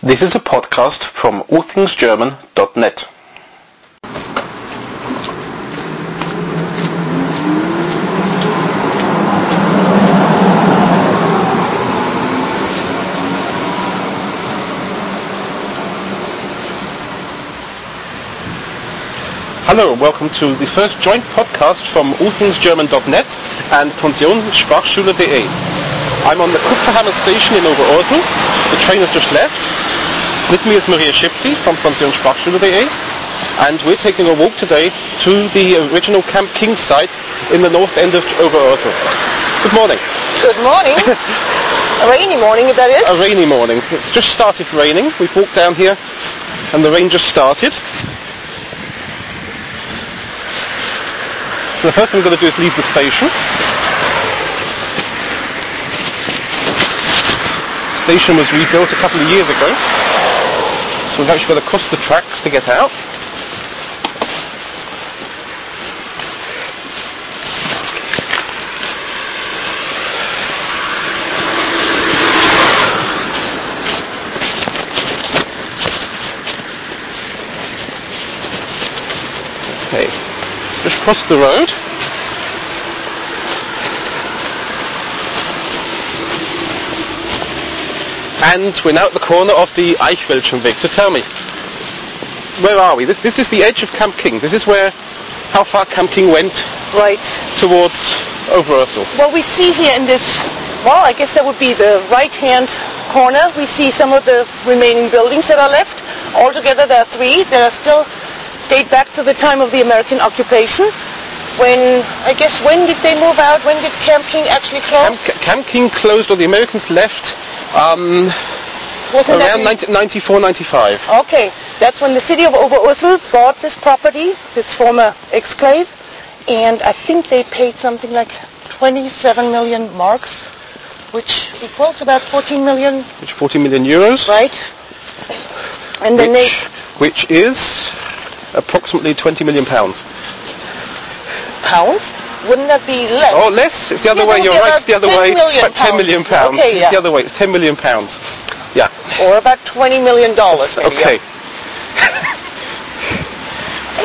This is a podcast from allthingsgerman.net. Hello welcome to the first joint podcast from allthingsgerman.net and pensionssprachschule.de. I'm on the Kupferhammer station in Oberursel. The train has just left. With me is Maria Schipli from pensionssprachschule.de and we're taking a walk today to the original Camp King site in the north end of Oberursel. Good morning. Good morning. A rainy morning, if that is. A rainy morning. It's just started raining. We've walked down here and the rain just started. So the first thing I'm going to do is leave the station. The station was rebuilt a couple of years ago. So we've actually got to cross the tracks to get out. Okay, just cross the road. And we're now at the corner of the Eichwäldchenweg. So tell me, where are we? This, this is the edge of Camp King. This is where, how far Camp King went Right. towards Oberursel. What we see here in this, well, I guess that would be the right-hand corner. We see some of the remaining buildings that are left. Altogether, there are three that are still date back to the time of the American occupation. When, I guess, when did they move out? When did Camp King actually close? Camp, Camp King closed, or the Americans left, um, around in- 19, 94, 95. Okay, that's when the city of Oberursel bought this property, this former exclave, and I think they paid something like 27 million marks, which equals about 14 million, Which 40 million euros. right? And then they, which, which is approximately 20 million pounds. pounds? Wouldn't that be less? Oh, less? It's the other Yeah, way. You're right. It's the other 10 way. million About 10 million pounds. Okay, It's yeah. the other way. It's 10 million pounds. Yeah. Or about 20 million dollars. Okay.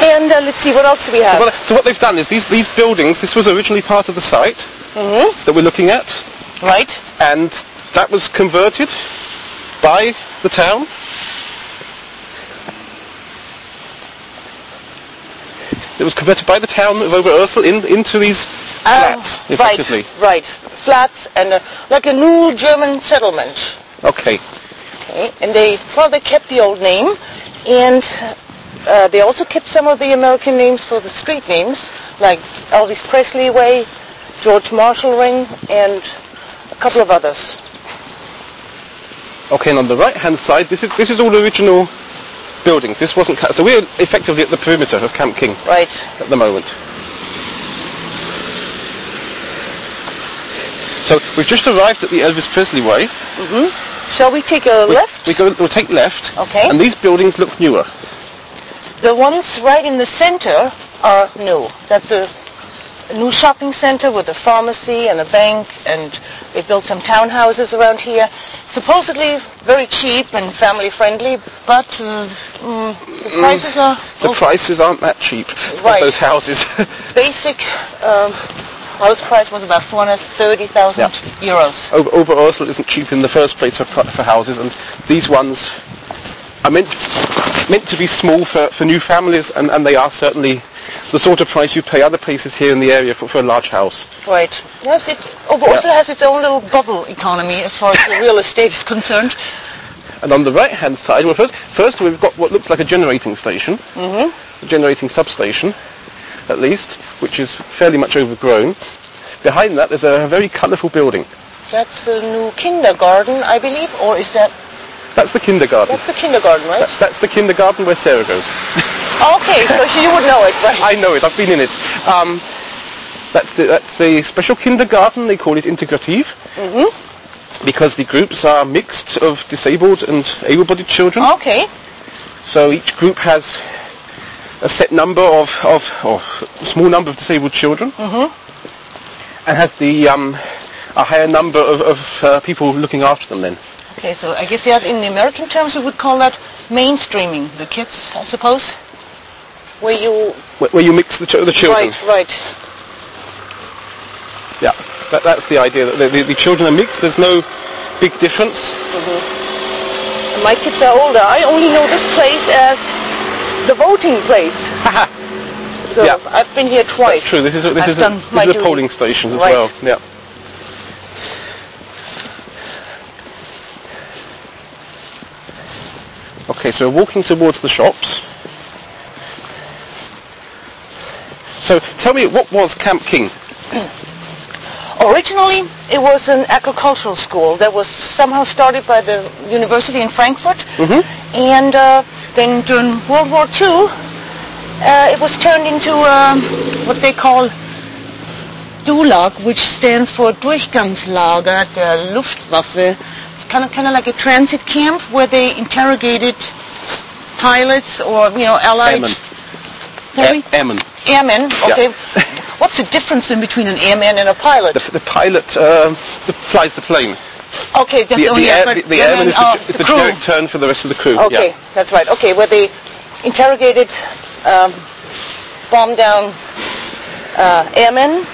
And uh, let's see, what else do we have? Well, so what they've done is these these buildings. This was originally part of the site hmm that we're looking at, Right? and that was converted by the town. It was converted by the town of Oberursel in, into these Um, flats, effectively. Right, right. Flats and uh, like a new German settlement. Okay. Okay, and they well they kept the old name and uh, they also kept some of the American names for the street names like Elvis Presley Way, George Marshall Ring and a couple of others. Okay, and on the right-hand side, this is this is all original buildings. This wasn't cut. So we're effectively at the perimeter of Camp King Right. at the moment. So we've just arrived at the Elvis Presley Way. Mhm. Shall we take a We, left? We go. We'll take left. Okay. And these buildings look newer. The ones right in the center are new. That's a new shopping center with a pharmacy and a bank, and they built some townhouses around here. Supposedly very cheap and family friendly, but uh, mm, the prices are The prices aren't that cheap Right. those houses. basic. Um, house price was about 430,000 Yeah. euros. over, over Ursel isn't cheap in the first place for, for houses, and these ones are meant meant to be small for, for new families, and, and they are certainly the sort of price you pay other places here in the area for, for a large house. Right. Yes, it Oberursel has its own little bubble economy as far as the real estate is concerned. And on the right-hand side, well, first, first we've got what looks like a generating station, hmm a generating substation, at least, which is fairly much overgrown. Behind that, there's a very colourful building. That's the new kindergarten, I believe, or is that That's the kindergarten. that's the kindergarten, right? That's, that's the kindergarten where Sarah goes. Okay, so you would know it, right? I know it. I've been in it. Um, that's the, that's a special kindergarten. They call it integrative hmm because the groups are mixed of disabled and able-bodied children. Okay. So each group has a set number of, of or a small number of disabled children, hmm and has the um, a higher number of, of uh, people looking after them. Then Okay, so I guess yeah, in the American terms we would call that mainstreaming the kids, I suppose. Where you Where, where you mix the, ch- the children. right, right. Yeah, that, that's the idea. That the, the, the children are mixed. There's no big difference. And my kids are older. I only know this place as the voting place. So Yeah. I've been here twice. That's true. This is a, this I've is a, this my is a polling station as Right. well. Yeah. Okay, so we're walking towards the shops. So tell me, what was Camp King? Originally, it was an agricultural school that was somehow started by the university in Frankfurt. Mm-hmm. And uh, then during World War II, uh, it was turned into um, what they call DULAG, which stands for Durchgangslager der Luftwaffe. It's kind of, kind of like a transit camp where they interrogated pilots or, you know, allied... Airmen. Pardon me? A- airmen. Airmen, Yeah. okay. What's the difference in between an airman and a pilot? The, the pilot um, the, flies the plane. Okay, that's The, only the, air, the, the airmen airman is are the, crew. generic term for the rest of the crew. Okay, Yeah. that's right. Okay, where they interrogated, um, bombed down uh, airmen,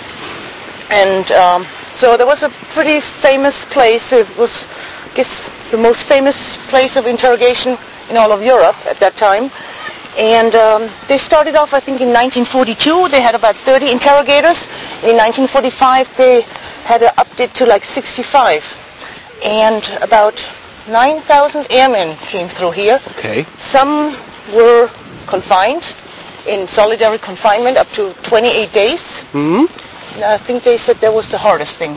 and um, so there was a pretty famous place. It was, I guess, the most famous place of interrogation in all of Europe at that time. And um, they started off, I think, in 1942. They had about 30 interrogators. In 1945, they had it upped it to like 65. And about 9,000 airmen came through here. Okay. Some were confined in solitary confinement up to 28 days. hmm And I think they said that was the hardest thing.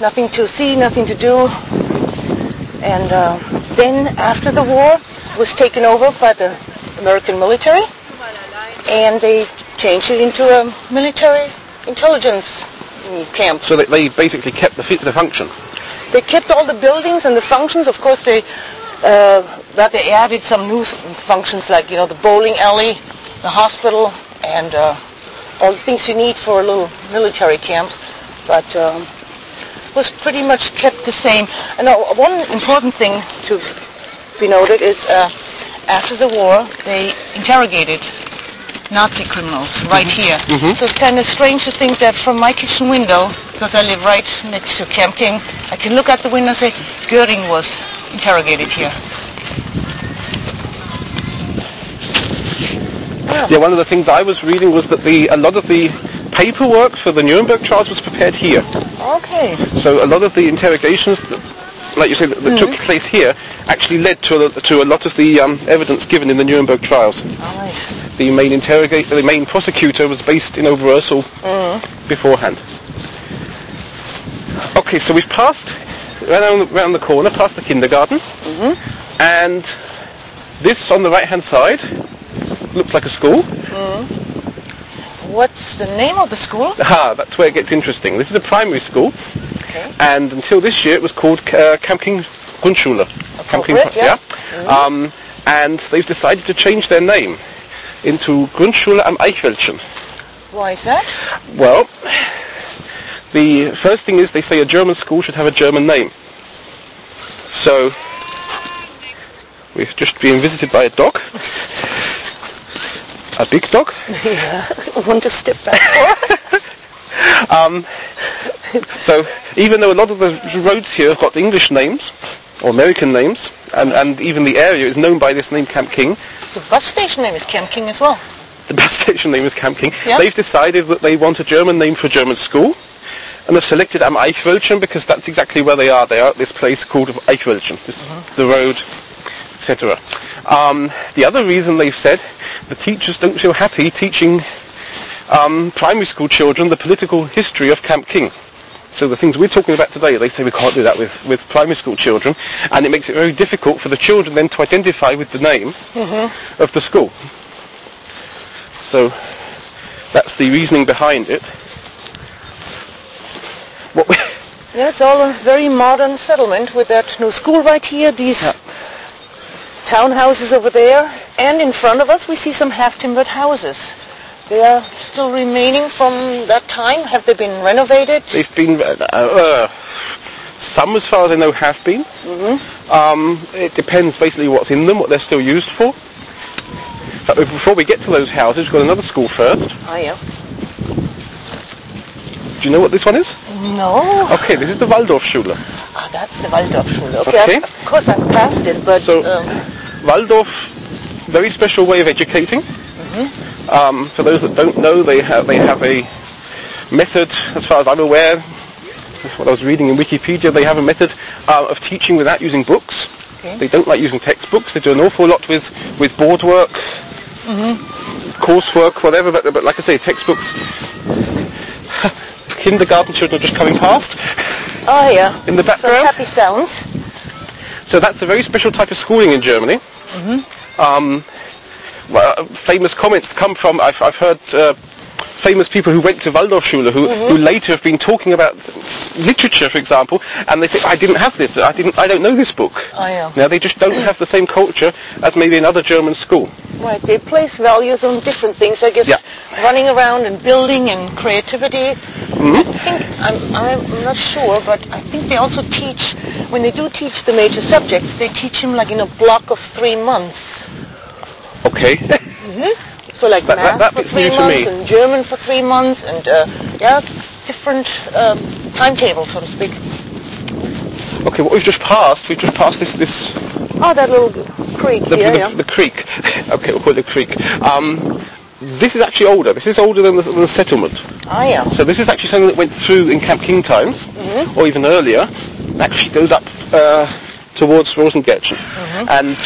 Nothing to see, nothing to do. And uh, then after the war was taken over by the American military and they changed it into a military intelligence camp. So they, they basically kept the, the function. They kept all the buildings and the functions. Of course, they uh, that they added some new functions like you know the bowling alley, the hospital, and uh, all the things you need for a little military camp. But um, was pretty much kept the same. And uh, one important thing to be noted is uh, after the war they interrogated Nazi criminals mm-hmm. right here. Mm-hmm. So it's kind of strange to think that from my kitchen window, because I live right next to Camp King, I can look out the window and say Göring was interrogated here. Yeah, one of the things I was reading was that the a lot of the paperwork for the Nuremberg trials was prepared here. Okay. So a lot of the interrogations, like you say, that, that took place here, actually led to a, to a lot of the um, evidence given in the Nuremberg trials. Right. The main interrogator, the main prosecutor, was based in Oberursel beforehand. Okay, so we've passed around, around the corner, past the kindergarten, and this on the right-hand side looks like a school. What's the name of the school? Ah, that's where it gets interesting. This is a primary school, Okay. and until this year it was called uh, Camp King Grundschule. Camp King, Appropriate, yeah. Um, and they've decided to change their name into Grundschule am Eichwäldchen. Why is that? Well, the first thing is they say a German school should have a German name. So, we've just been visited by a dog. A big dog. Yeah. One to step back. Um, so even though a lot of the roads here have got English names or American names, and, and even the area is known by this name Camp King, the bus station name is Camp King as well. the bus station name is Camp King, Yeah. they've decided that they want a German name for a German school, and they've selected Am Eichwäldchen because that's exactly where they are. They are at this place called Eichwäldchen, this, the road, etc. Um, the other reason they've said the teachers don't feel happy teaching um, primary school children the political history of Camp King. So the things we're talking about today, they say we can't do that with, with primary school children, and it makes it very difficult for the children then to identify with the name mm-hmm. of the school. So that's the reasoning behind it. What we, Yeah, it's all a very modern settlement with that new school right here, these Yeah. townhouses over there, and in front of us we see some half-timbered houses. They are still remaining from that time. Have they been renovated? they've been uh, uh, Some, as far as I know, have been. Mm-hmm. Um, it depends basically what's in them, what they're still used for. But before we get to those houses, we've got another school first. Oh, yeah. Do you know what this one is? No. Okay, this is the Waldorfschule. Ah, that's the Waldorfschule. Okay, Okay. Of course I've passed it, but So- um, Waldorf, very special way of educating. Um, for those that don't know, they have they have a method, as far as I'm aware, what I was reading in Wikipedia. They have a method uh, of teaching without using books. Okay. They don't like using textbooks. They do an awful lot with with board work, coursework, whatever. But, but like I say, textbooks. Kindergarten children are just coming past. oh yeah. In the Some background? happy sounds. So that's a very special type of schooling in Germany. Um, well, uh, famous comments come from, I've, I've heard uh, famous people who went to Waldorfschule who, who later have been talking about literature, for example, and they say, I didn't have this, I, didn't, I don't know this book. Oh yeah. Now, they just don't have the same culture as maybe another German school. Right. They place values on different things. I guess Yeah. running around and building and creativity. Mhm. I think I'm, I'm not sure, but I think they also teach when they do teach the major subjects, they teach them like in a block of three months. Okay. So like That- that- math that for three months me. and German for three months and uh, yeah, different um, timetables, so to speak. okay, what we've just passed, we've just passed this, this Oh, that little creek the, here, the, yeah. the creek. okay, we'll call it the creek. Um, this is actually older. This is older than the, than the settlement. Ah, yeah. So this is actually something that went through in Camp King times, Mm-hmm. or even earlier. It actually goes up uh, towards Rosengärtchen. Mm-hmm. And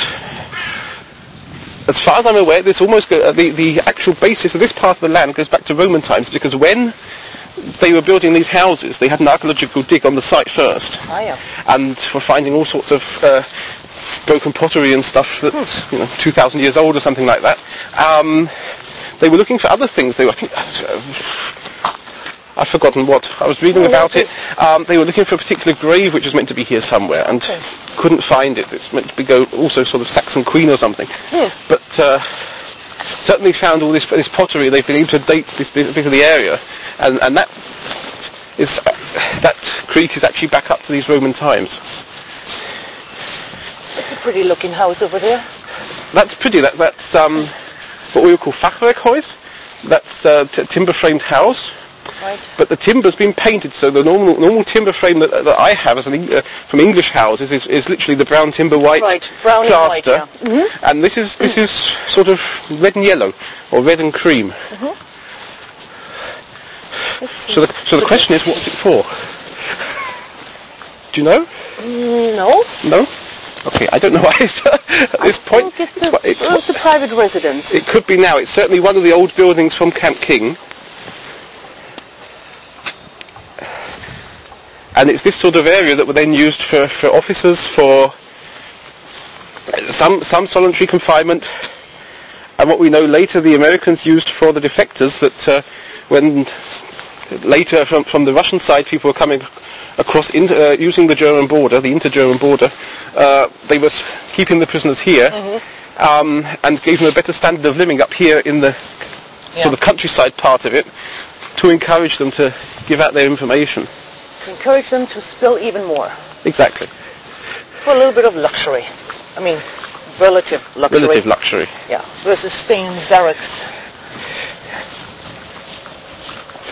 as far as I'm aware, this almost go, uh, the, the actual basis of this part of the land goes back to Roman times because when they were building these houses, they had an archaeological dig on the site first Ah, yeah. and were finding all sorts of uh, broken pottery and stuff that's you know 2,000 years old or something like that. Um, they were looking for other things. They were, I think, uh, I've forgotten what. I was reading about it. Um, they were looking for a particular grave which was meant to be here somewhere and Okay. couldn't find it. It's meant to be go also sort of Saxon Queen or something. Hmm. But uh, certainly found all this, this pottery. They've been able to date this bit, bit of the area, and, and that is uh, that creek is actually back up to these Roman times. It's a pretty looking house over there. That's pretty. That, that's um, what we would call Fachwerkhaus. That's a t- timber-framed house, Right. but the timber's been painted. So the normal normal timber frame that, that I have as an, uh, from English houses is, is literally the brown timber white Right, brown and white, plaster, yeah. Mhm. and this is this is sort of red and yellow or red and cream. See. So the so the question is, what's it for? Do you know? Mm, no. No. Okay, I don't know either at this point. it's, It's a, what- it's it's a private residence. It could be now. It's certainly one of the old buildings from Camp King. And it's this sort of area that were then used for, for officers, for some, some solitary confinement, and what we know later the Americans used for the defectors that uh, when later from, from the Russian side people were coming across inter, uh, using the German border, the inter-German border, uh, they were keeping the prisoners here um, and gave them a better standard of living up here in the Yeah. sort of countryside part of it to encourage them to give out their information. Encourage them to spill even more Exactly. for a little bit of luxury. I mean, relative luxury. Relative luxury. Yeah, versus staying in barracks.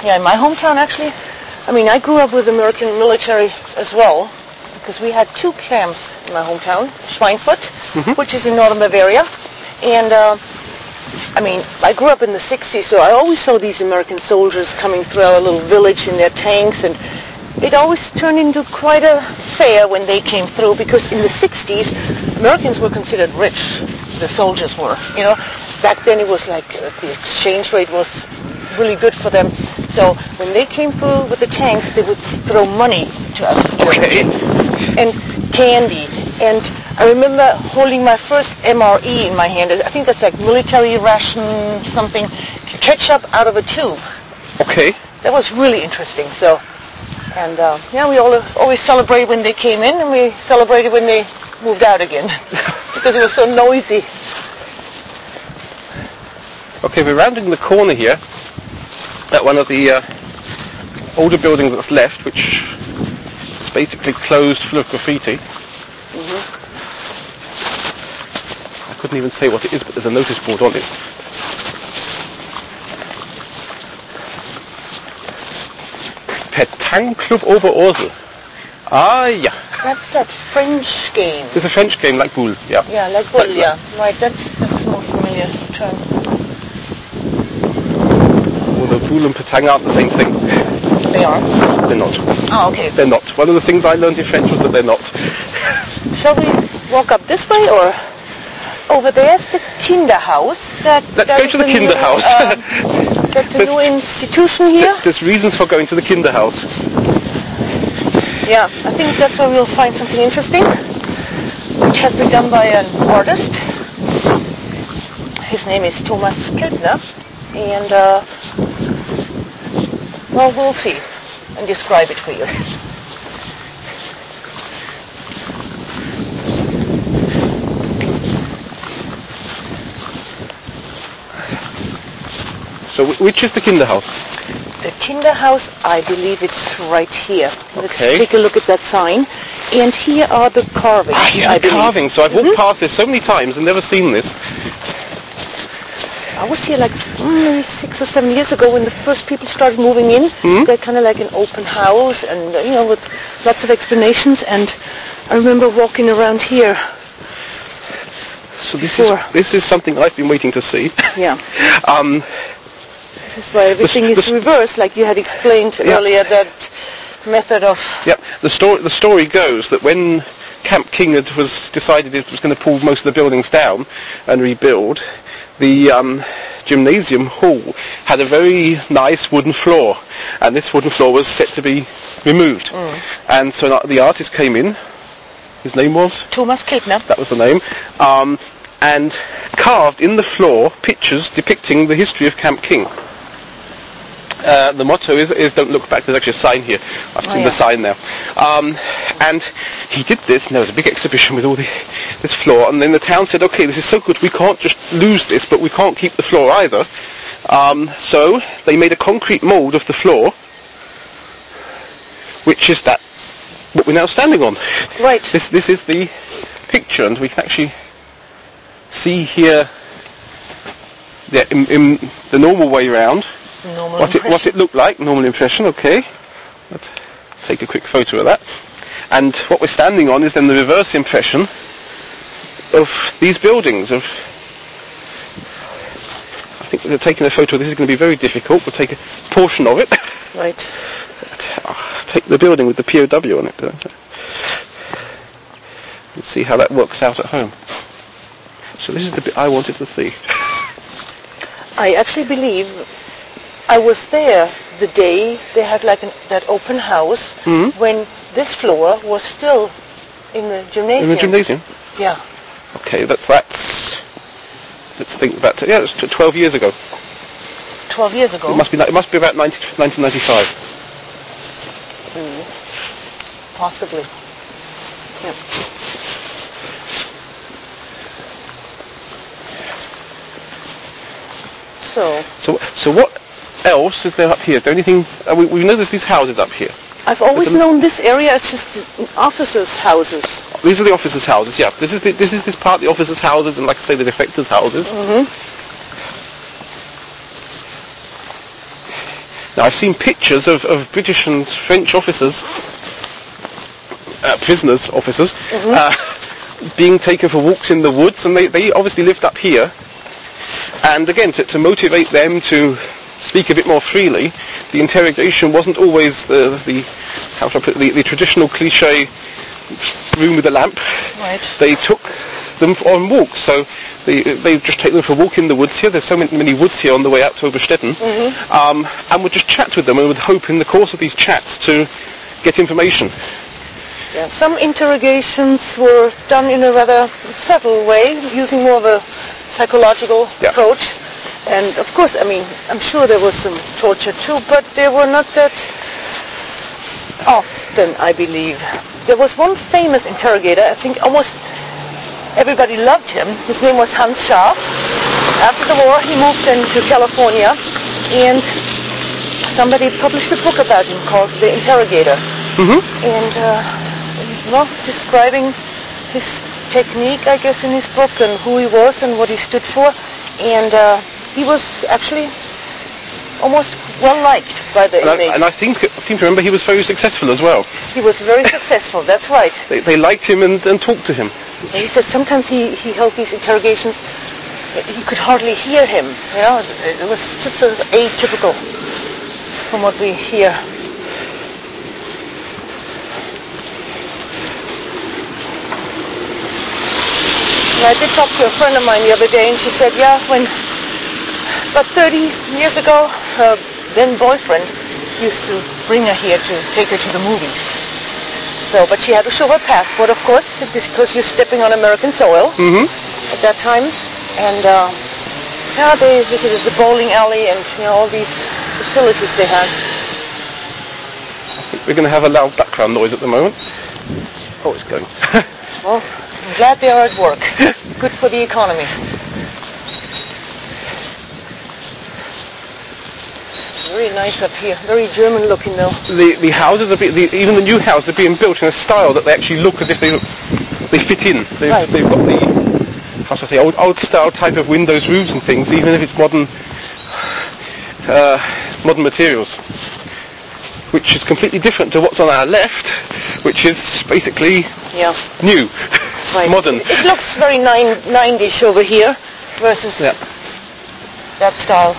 Yeah, in my hometown actually, I mean, I grew up with American military as well, because we had two camps in my hometown, Schweinfurt, which is in northern Bavaria, and uh, I mean, I grew up in the 60s, so I always saw these American soldiers coming through our little village in their tanks, and it always turned into quite a fair when they came through, because in the 60s, Americans were considered rich. The soldiers were, you know. Back then it was like uh, the exchange rate was really good for them. So when they came through with the tanks, they would throw money to us Okay. And candy. And I remember holding my first MRE in my hand. I think that's like military ration something, ketchup out of a tube. Okay. That was really interesting. So, and uh, yeah, we all always celebrate when they came in, and we celebrated when they moved out again because it was so noisy. Okay, we're rounding the corner here at one of the uh, older buildings that's left, which is basically closed, full of graffiti. I couldn't even say what it is, but there's a notice board on it. Pétanque Club Oberursel. Ah, yeah. That's that French game. It's a French game like Boule, yeah. Yeah, like bull, yeah. Right, that's, that's more familiar term. Although Boule and Pétanque aren't the same thing. They are. They're not. Oh, okay. They're not. One of the things I learned in French was that they're not. Shall we walk up this way or over there's the Kinderhaus? That, Let's that go to the Kinderhaus. um, that's a There's- new institution here. There's reasons for going to the Kinderhaus. Yeah, I think that's where we'll find something interesting, which has been done by an artist. His name is Thomas Keltner, and uh, well, we'll see and describe it for you. So which is the Kinderhaus? The Kinderhaus, I believe it's right here. Let's take a look at that sign. And here are the carvings, Ah, yeah, I the believe. carving. So I've walked past this so many times and never seen this. I was here like mm, six or seven years ago when the first people started moving in. Hmm? They're kind of like an open house and, uh, you know, with lots of explanations. And I remember walking around here. So this is this is something I've been waiting to see. Yeah. Um, This is why everything the is reversed, like you had explained Yeah. earlier, that method of... Yep. The story the story goes that when Camp King had was decided it was going to pull most of the buildings down and rebuild, the um, gymnasium hall had a very nice wooden floor, and this wooden floor was set to be removed. And so the artist came in. His name was Thomas Keltner. that was the name, um, and carved in the floor pictures depicting the history of Camp King. Uh, the motto is, is "Don't look back." There's actually a sign here. I've Oh, seen yeah. the sign now. Um, and he did this, and there was a big exhibition with all the, this floor. And then the town said, "Okay, this is so good. We can't just lose this, but we can't keep the floor either." Um, so they made a concrete mould of the floor, which is that what we're now standing on. Right. This this is the picture, and we can actually see here yeah, in, in the normal way round Normal what it what it looked like. Normal impression. Okay, let's take a quick photo of that. And what we're standing on is then the reverse impression of these buildings. Of I think we're taking a photo. This is going to be very difficult. We'll take a portion of it. Right. take the building with the POW on it. don't Let's see how that works out at home. So this is the bit I wanted to see. I actually believe I was there the day they had like an, that open house Mhm. when this floor was still in the gymnasium. In the gymnasium. Yeah. Okay, that's that's. Let's think about it. Yeah, it's t- 12 years ago. 12 years ago. It must be. It must be about 90, 1995. Possibly. Yeah. So, So so what else is there up here? Is there anything? Uh, we, we know there's these houses up here. I've always known this area as just officers' houses. These are the officers' houses. Yeah, this is the, this is this part the officers' houses, and like I say, the defectors' houses. Mhm. Now I've seen pictures of, of British and French officers, uh, prisoners, officers, uh, being taken for walks in the woods, and they, they obviously lived up here. And again, to, to motivate them to speak a bit more freely, the interrogation wasn't always the, the how should I put it, the, the traditional cliche room with a lamp. Right. They took them on walks, so they they just take them for a walk in the woods here. There's so many, many woods here on the way out to Oberstedten, Mm-hmm. um, and would just chat with them and would hope in the course of these chats to get information. Yeah. Some interrogations were done in a rather subtle way, using more of a psychological Yeah. approach. And of course, I mean, I'm sure there was some torture too, but they were not that often, I believe. There was one famous interrogator, I think almost everybody loved him. His name was Hanns Scharff. After the war, he moved into California, and somebody published a book about him called The Interrogator. Mm-hmm. And uh, well, describing his technique, I guess, in his book and who he was and what he stood for. And uh, he was actually almost well liked by the And I, inmates. and I think, I seem to remember he was very successful as well. he was very successful. That's right. They, they liked him and, and talked to him. He said sometimes he, he held these interrogations, you could hardly hear him. You know, it, it was just sort of atypical from what we hear. And I did talk to a friend of mine the other day, and she said, yeah, when about 30 years ago, her then boyfriend used to bring her here to take her to the movies. So, but she had to show her passport, of course, because you're stepping on American soil hmm at that time. And uh, yeah, they visited the bowling alley and you know all these facilities they had. We're going to have a loud background noise at the moment. Oh, it's going. Well, I'm glad they are at work. Good for the economy. Very nice up here. Very German looking though. the, the houses are be, the, even the new houses are being built in a style that they actually look as if they they fit in. They've, Right. they've got the how should I say old old style type of windows, roofs and things, even if it's modern uh, modern materials, which is completely different to what's on our left, which is basically Yeah. new, Right. modern. It looks very nine, 90s over here versus Yeah. that style.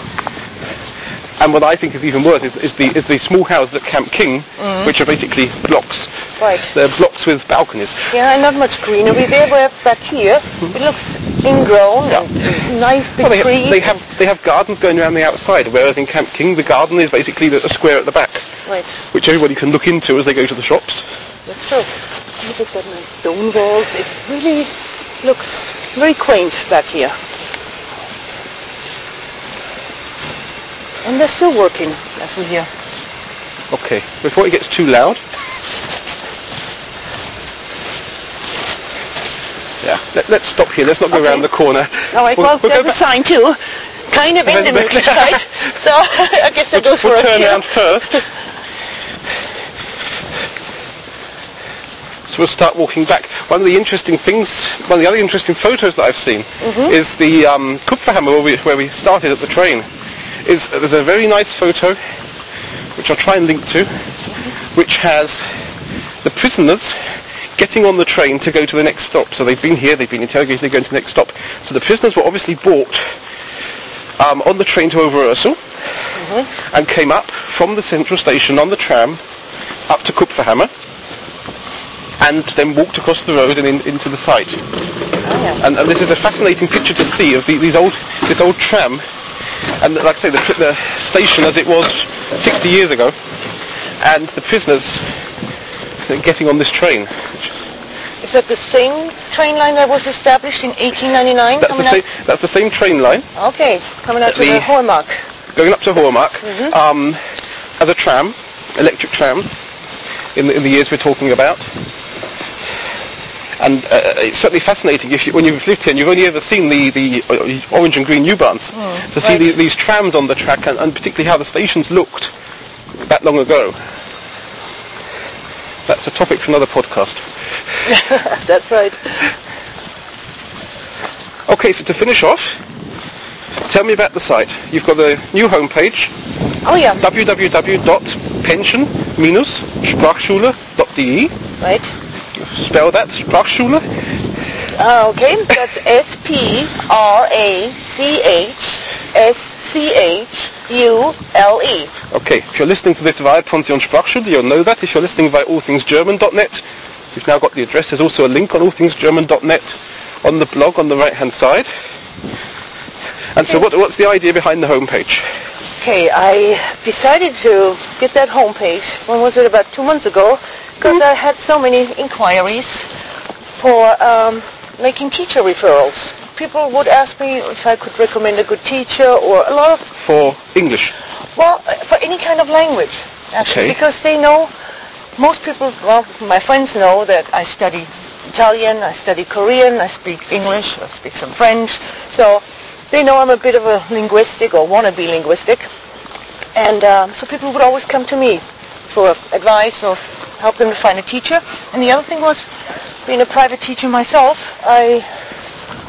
And what I think is even worse is, is the is the small houses at Camp King, mm. which are basically blocks. Right. They're blocks with balconies. Yeah, and not much greenery there, back here hmm. it looks ingrown and nice big Well, they, trees. have, they have they have gardens going around the outside, whereas in Camp King the garden is basically a square at the back, Right, which everybody can look into as they go to the shops. that's true. Look at that nice stone walls. It really looks very quaint back here. And they're still working, as we hear. Okay, before it gets too loud. Yeah, let, us stop here. Let's not go Okay. around the corner. All right, We'll- well, we'll go there's a sign too. Kind of in the We'll- movie side. So I guess that goes for we'll us turn too. around first. So we'll start walking back. One of the interesting things, one of the other interesting photos that I've seen Mm-hmm. is the um, Kupferhammer where we, where we started at the train. Is there's a very nice photo, which I'll try and link to, which has the prisoners getting on the train to go to the next stop. So they've been here, they've been interrogated, they're going to the next stop. So the prisoners were obviously brought um, on the train to Oberursel and came up from the central station on the tram up to Kupferhammer and then walked across the road and in, into the site. Oh, yeah. And, and this is a fascinating picture to see of the, these old, this old tram, and like I say, the, the station as it was 60 years ago, and the prisoners getting on this train. is- that the same train line that was established in 1899? That's the, same, that's the same train line? Okay, coming out to The- the Hohemark. going up to Hohemark um, as a tram, electric tram, in the, in the years we're talking about. And uh, it's certainly fascinating if you, when you've lived here and you've only ever seen the, the uh, orange and green U-Bahns, to see right. the, these trams on the track and, and particularly how the stations looked that long ago. That's a topic for another podcast. That's right. Okay, so to finish off, tell me about the site. You've got a new homepage, Oh yeah, www.pension-sprachschule.de. right. Spell that, Sprachschule. Uh, okay, that's S P R A C H S C H U L E. Okay, if you're listening to this via Pension Sprachschule, you'll know that. If you're listening via allthingsgerman.net, you've now got the address. There's also a link on allthingsgerman.net on the blog on the right-hand side. And so what, what's the idea behind the homepage? Okay, I decided to get that homepage. When was it? About two months ago, because I had so many inquiries for um, making teacher referrals. People would ask me if I could recommend a good teacher or a lot of For English. Well, for any kind of language, actually, Okay. because they know, most people, well, my friends know that I study Italian, I study Korean, I speak English, I speak some French, so they know I'm a bit of a linguistic or want to be linguistic, and um, so people would always come to me for advice of help them to find a teacher. And the other thing was, being a private teacher myself, I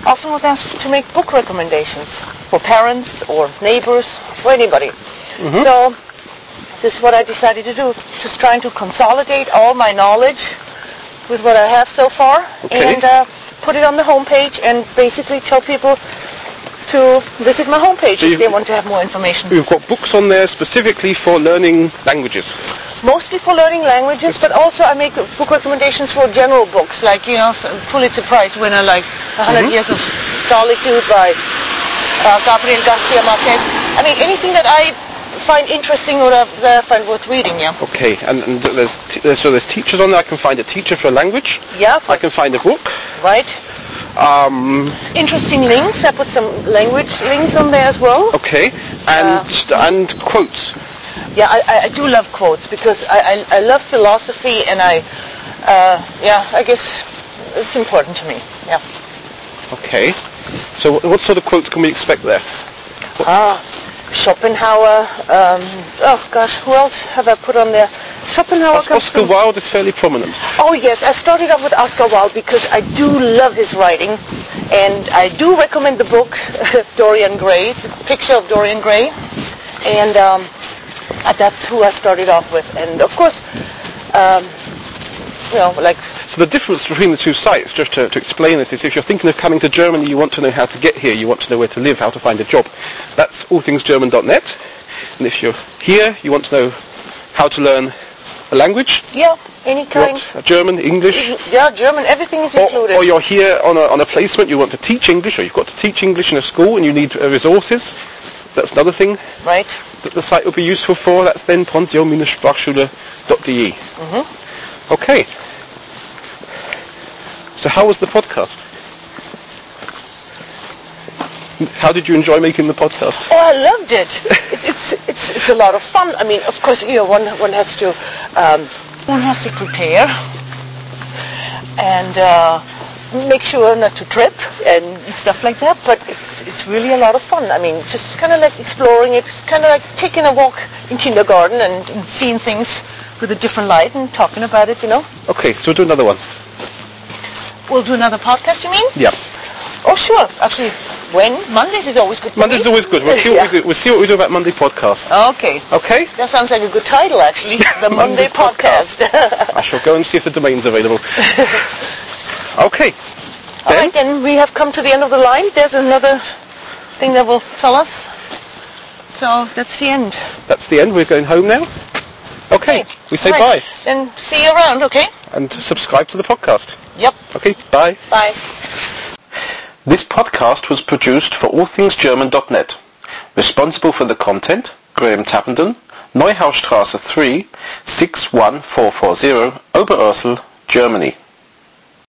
often was asked to make book recommendations for parents or neighbors, or anybody. So this is what I decided to do, just trying to consolidate all my knowledge with what I have so far Okay. and uh, put it on the homepage and basically tell people to visit my homepage So if they want to have more information. We've got books on there specifically for learning languages. Mostly for learning languages, but also I make book recommendations for general books, like, you know, Pulitzer Prize winner like 100 Mhm. Years of Solitude by uh, Gabriel Garcia Marquez. I mean, anything that I find interesting or that that I find worth reading, yeah. Okay, and, and there's, t- there's so there's teachers on there. I can find a teacher for a language. Yeah, I can find a book. right? Um, Interesting links. I put some language links on there as well. okay, and and quotes. Yeah, I, I- do love quotes because I, I, I love philosophy and I, uh, yeah, I guess it's important to me. Yeah. Okay. So what, what sort of quotes can we expect there? Ah, Schopenhauer. Um, oh gosh, who else have I put on there? Schopenhauer Os- Oscar Wilde is fairly prominent. Oh yes, I started off with Oscar Wilde because I do love his writing, and I do recommend the book Dorian Gray, the picture of Dorian Gray, and um, uh, that's who I started off with. And of course, um, you know, like So the difference between the two sites, just to, to explain this, is if you're thinking of coming to Germany, you want to know how to get here, you want to know where to live, how to find a job. That's allthingsgerman.net. And if you're here, you want to know how to learn a language, yeah, any kind. what, German, English, Yeah, German. Everything is or, included. or you're here on a, on a placement, you want to teach English, or you've got to teach English in a school and you need uh, resources. That's another thing right. that the site will be useful for. That's then pension-sprachschule.de. Mm-hmm. Okay. So how was the podcast? How did you enjoy making the podcast? Oh, I loved it. it it's it's it's a lot of fun. I mean, of course, you know, one one has to um, one has to prepare and uh, make sure not to trip and stuff like that. But it's it's really a lot of fun. I mean, it's just kind of like exploring it. It's kind of like taking a walk in kindergarten and, and seeing things with a different light and talking about it. You know. Okay, so we'll do another one. We'll do another podcast. You mean? Yeah. Oh, sure. Actually, when Mondays is always good. Monday's me. always good. We'll see what we do. We'll see what we do about Monday podcast. Okay. Okay? That sounds like a good title, actually. The Monday, Monday Podcast. I shall go and see if the domain's available. Okay. All Then, right, then we have come to the end of the line. There's another thing that will tell us. So that's the end. that's the end. We're going home now. Okay. We say right. bye. Then see you around, okay? And subscribe to the podcast. Yep. Okay, bye. Bye. This podcast was produced for allthingsgerman.net. Responsible for the content, Graham Tappenden, Neuhausstraße 3, 61440, Oberursel, Germany.